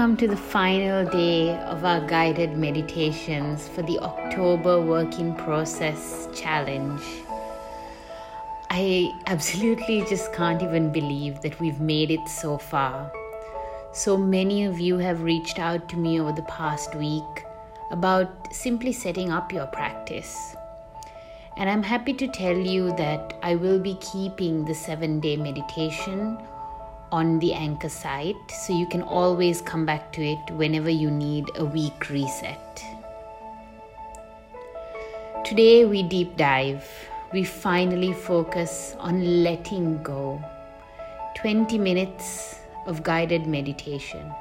Welcome to the final day of our guided meditations for the October Working Process Challenge. I absolutely just can't even believe that we've made it so far. So many of you have reached out to me over the past week about simply setting up your practice. And I'm happy to tell you that I will be keeping the seven day meditation on the anchor site so you can always come back to it whenever you need a week reset. Today we deep dive. We finally focus on letting go. 20 minutes of guided meditation.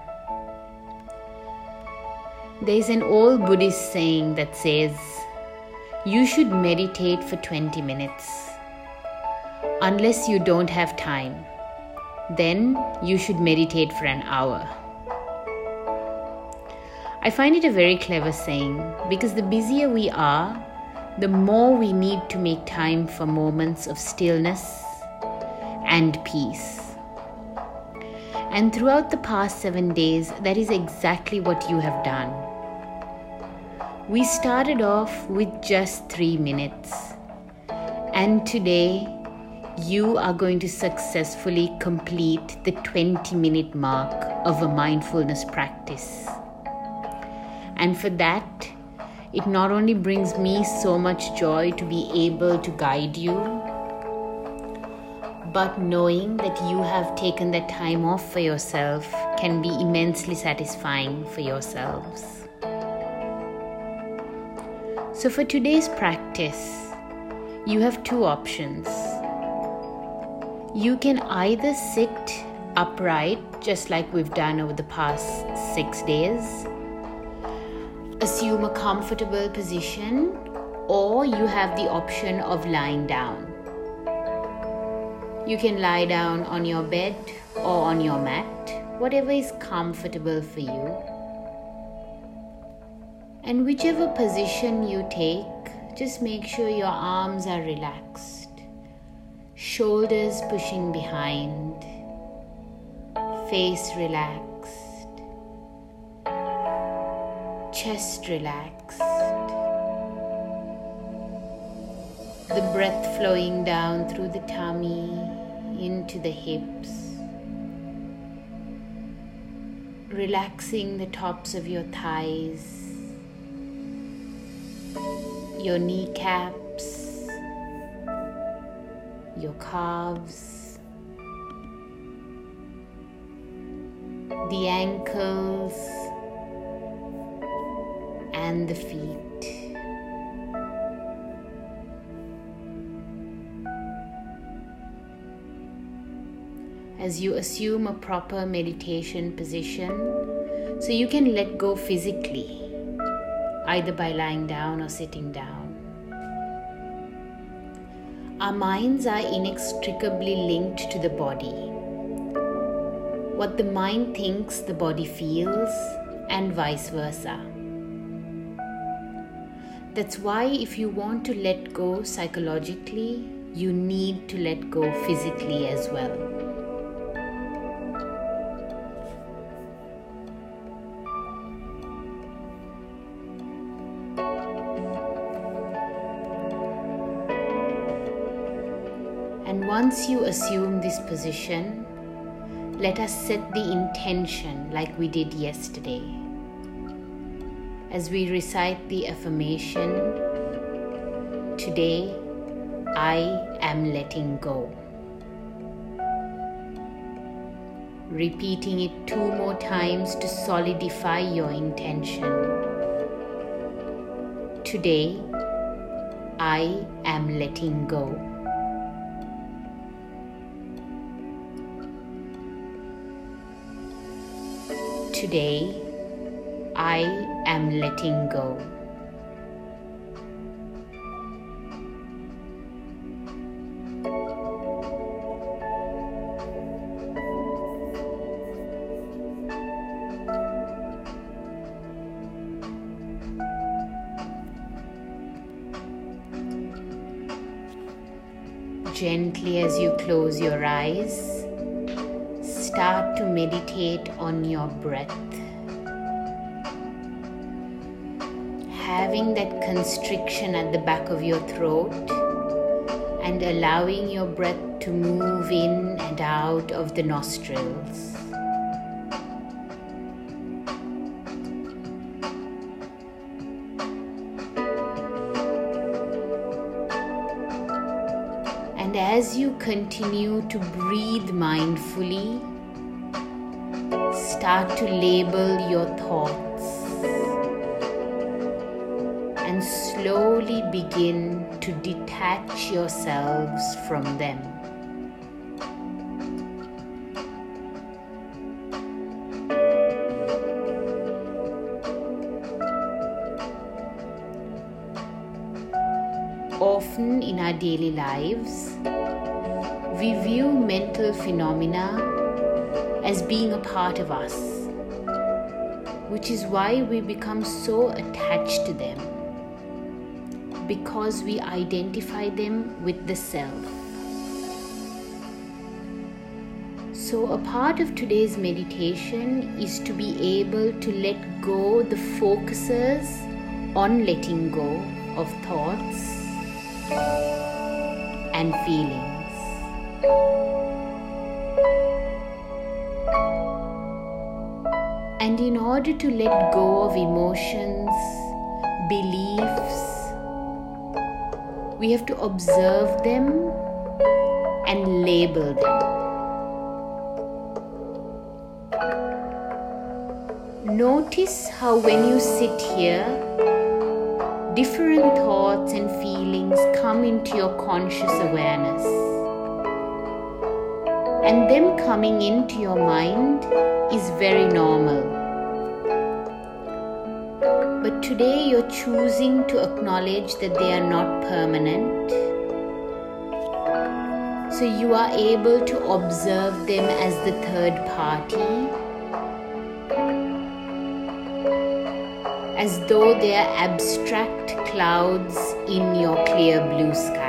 There's an old Buddhist saying that says, You should meditate for 20 minutes. Unless you don't have time, then you should meditate for an hour. I find it a very clever saying because the busier we are, the more we need to make time for moments of stillness and peace. And throughout the past seven days, that is exactly what you have done. We started off with just three minutes, and today you are going to successfully complete the 20 minute mark of a mindfulness practice. And for that, it not only brings me so much joy to be able to guide you, but knowing that you have taken that time off for yourself can be immensely satisfying for yourselves. So, for today's practice, you have two options. You can either sit upright, just like we've done over the past six days, assume a comfortable position, or you have the option of lying down. You can lie down on your bed or on your mat, whatever is comfortable for you. And whichever position you take, just make sure your arms are relaxed, shoulders pushing behind, face relaxed, chest relaxed, the breath flowing down through the tummy into the hips. Relaxing the tops of your thighs, your kneecaps, your calves, the ankles, and the feet. As you assume a proper meditation position, so you can let go physically either by lying down or sitting down. Our minds are inextricably linked to the body. What the mind thinks, the body feels, and vice versa. That's why, if you want to let go psychologically, you need to let go physically as well. And once you assume this position, let us set the intention like we did yesterday. As we recite the affirmation, Today I am letting go. Repeating it two more times to solidify your intention. Today I am letting go. Today, I am letting go. Gently, as you close your eyes, start to meditate on your breath. Having that constriction at the back of your throat and allowing your breath to move in and out of the nostrils. And as you continue to breathe mindfully, start to label your thoughts and slowly begin to detach yourselves from them. Often in our daily lives, we view mental phenomena as being a part of us, which is why we become so attached to them because we identify them with the self. So, a part of today's meditation is to be able to let go the focuses on letting go of thoughts and feelings. And in order to let go of emotions, beliefs, we have to observe them and label them. Notice how when you sit here, different thoughts and feelings come into your conscious awareness. And them coming into your mind is very normal. But today you're choosing to acknowledge that they are not permanent. So you are able to observe them as the third party, as though they are abstract clouds in your clear blue sky.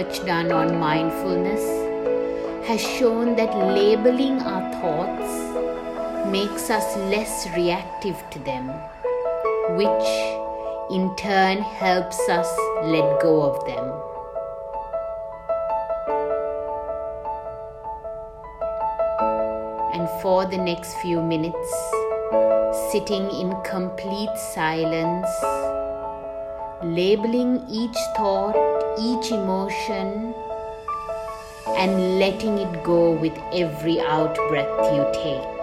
Research done on mindfulness has shown that labeling our thoughts makes us less reactive to them, which in turn helps us let go of them. And for the next few minutes, sitting in complete silence, labeling each thought, each emotion, and letting it go with every out breath you take.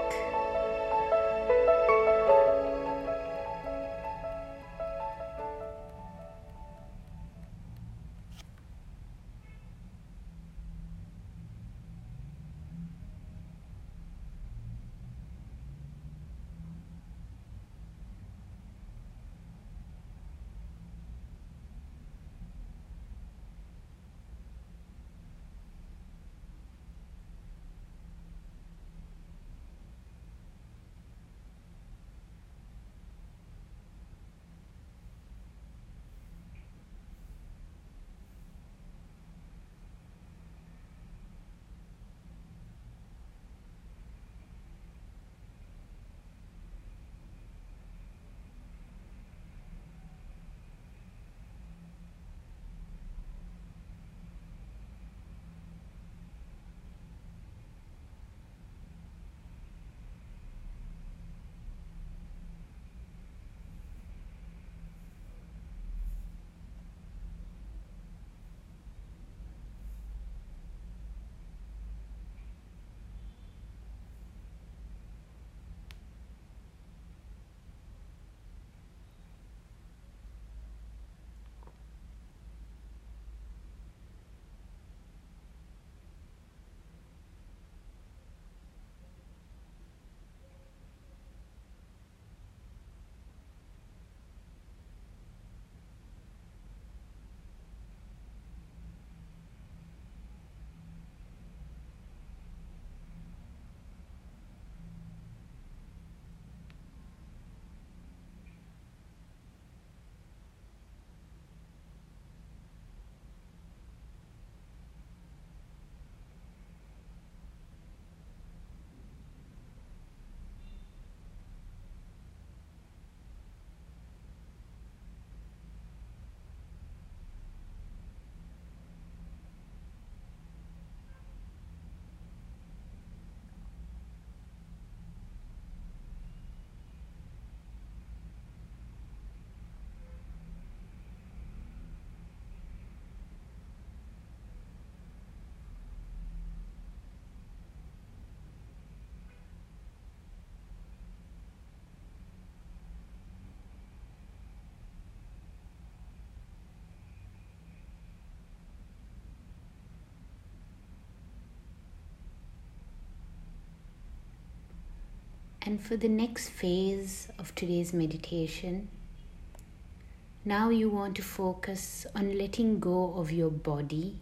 And for the next phase of today's meditation, now you want to focus on letting go of your body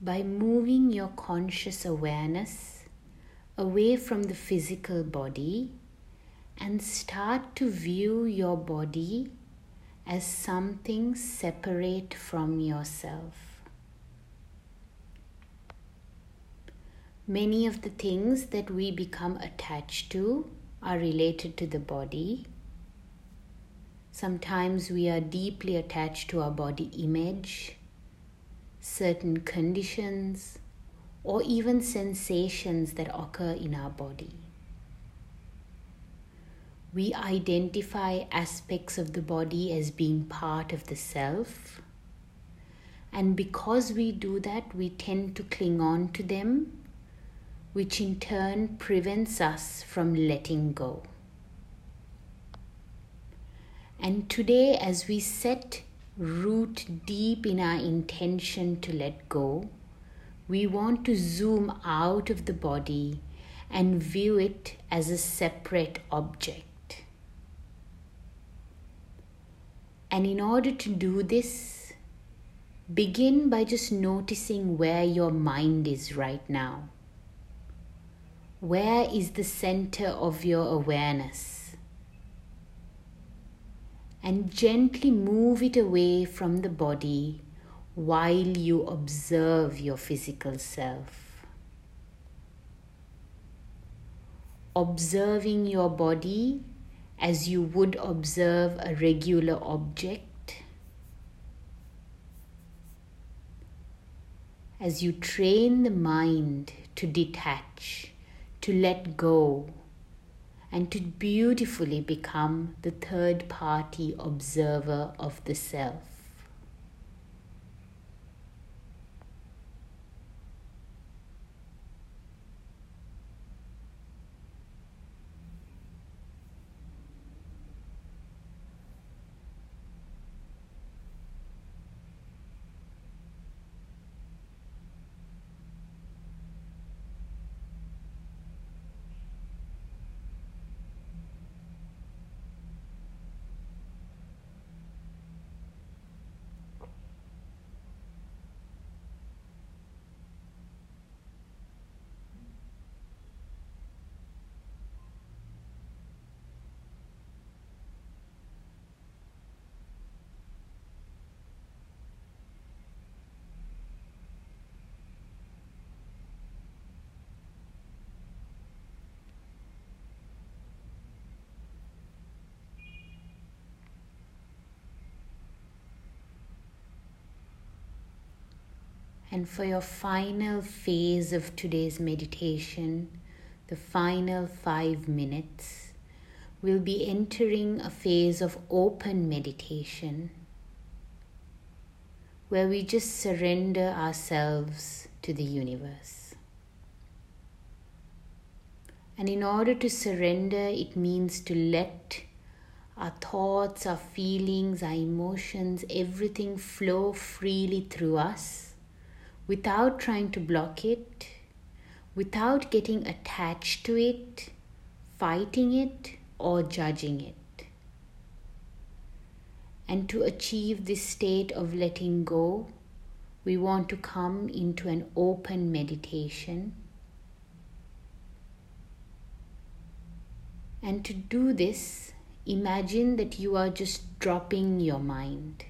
by moving your conscious awareness away from the physical body and start to view your body as something separate from yourself. Many of the things that we become attached to are related to the body. Sometimes we are deeply attached to our body image, certain conditions, or even sensations that occur in our body. We identify aspects of the body as being part of the self. And because we do that, we tend to cling on to them which in turn prevents us from letting go. And today, as we set root deep in our intention to let go, we want to zoom out of the body and view it as a separate object. And in order to do this, begin by just noticing where your mind is right now. Where is the center of your awareness? And gently move it away from the body while you observe your physical self. Observing your body as you would observe a regular object. As you train the mind to detach to let go and to beautifully become the third party observer of the self. And for your final phase of today's meditation, the final five minutes, we'll be entering a phase of open meditation where we just surrender ourselves to the universe. And in order to surrender, it means to let our thoughts, our feelings, our emotions, everything flow freely through us without trying to block it, without getting attached to it, fighting it, or judging it. And to achieve this state of letting go, we want to come into an open meditation. And to do this, imagine that you are just dropping your mind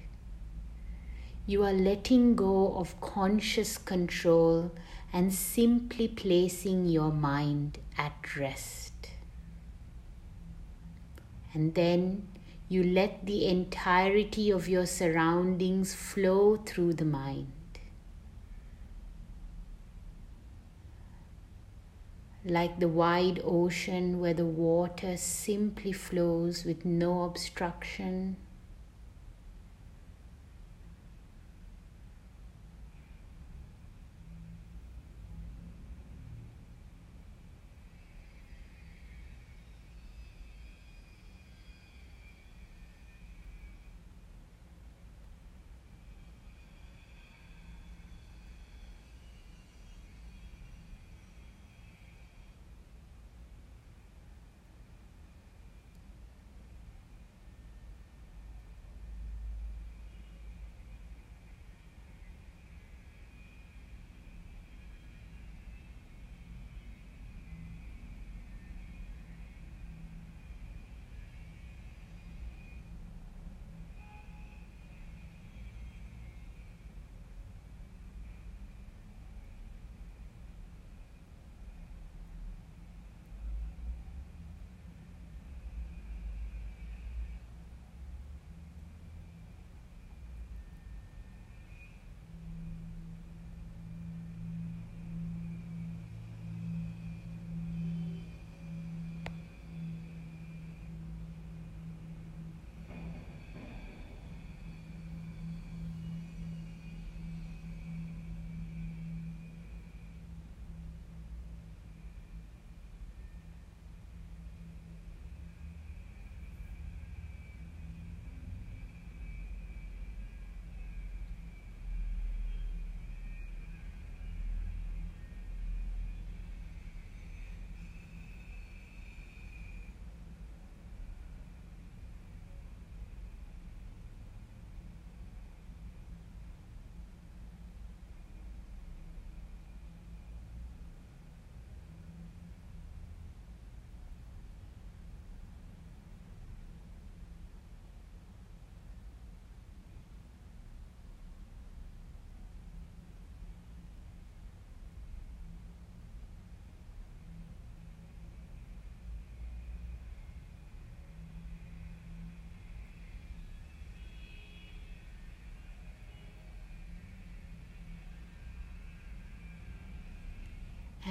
you are letting go of conscious control and simply placing your mind at rest. And then you let the entirety of your surroundings flow through the mind. Like the wide ocean where the water simply flows with no obstruction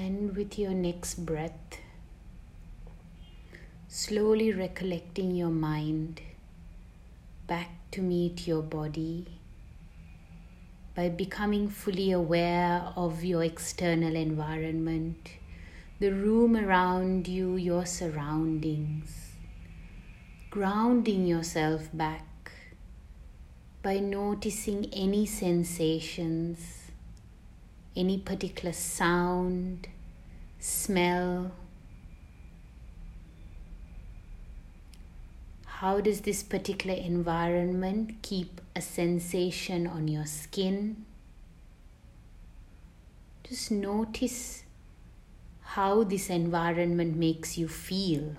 And with your next breath, slowly recollecting your mind back to meet your body by becoming fully aware of your external environment, the room around you, your surroundings, grounding yourself back by noticing any sensations any particular sound, smell. How does this particular environment keep a sensation on your skin? Just notice how this environment makes you feel.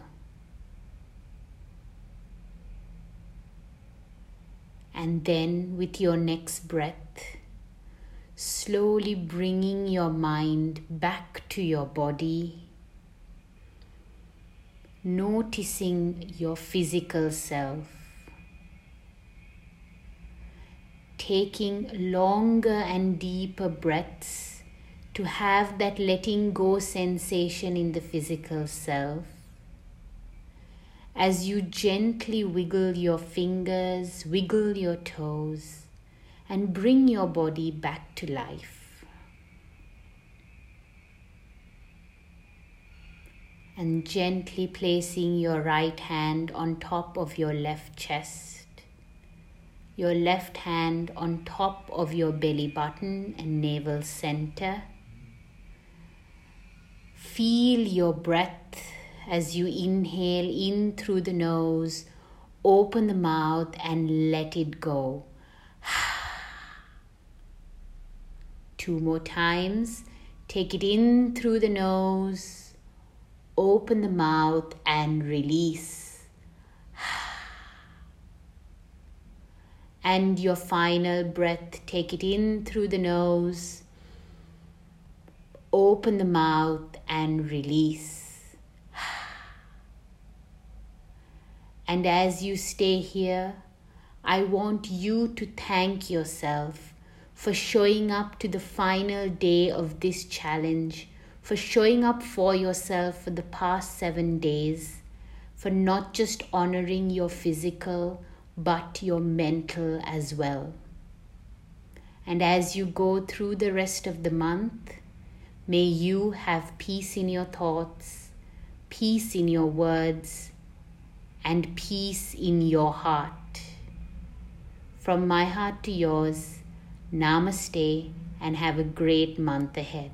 And then, with your next breath, slowly bringing your mind back to your body, noticing your physical self, taking longer and deeper breaths to have that letting go sensation in the physical self. As you gently wiggle your fingers, wiggle your toes and bring your body back to life. And gently placing your right hand on top of your left chest, your left hand on top of your belly button and navel center. Feel your breath as you inhale in through the nose, open the mouth, and let it go. Two more times. Take it in through the nose, open the mouth, and release. And your final breath, take it in through the nose, open the mouth, and release. And as you stay here, I want you to thank yourself for showing up to the final day of this challenge, for showing up for yourself for the past seven days, for not just honoring your physical, but your mental as well. And as you go through the rest of the month, may you have peace in your thoughts, peace in your words, and peace in your heart. From my heart to yours, Namaste and have a great month ahead.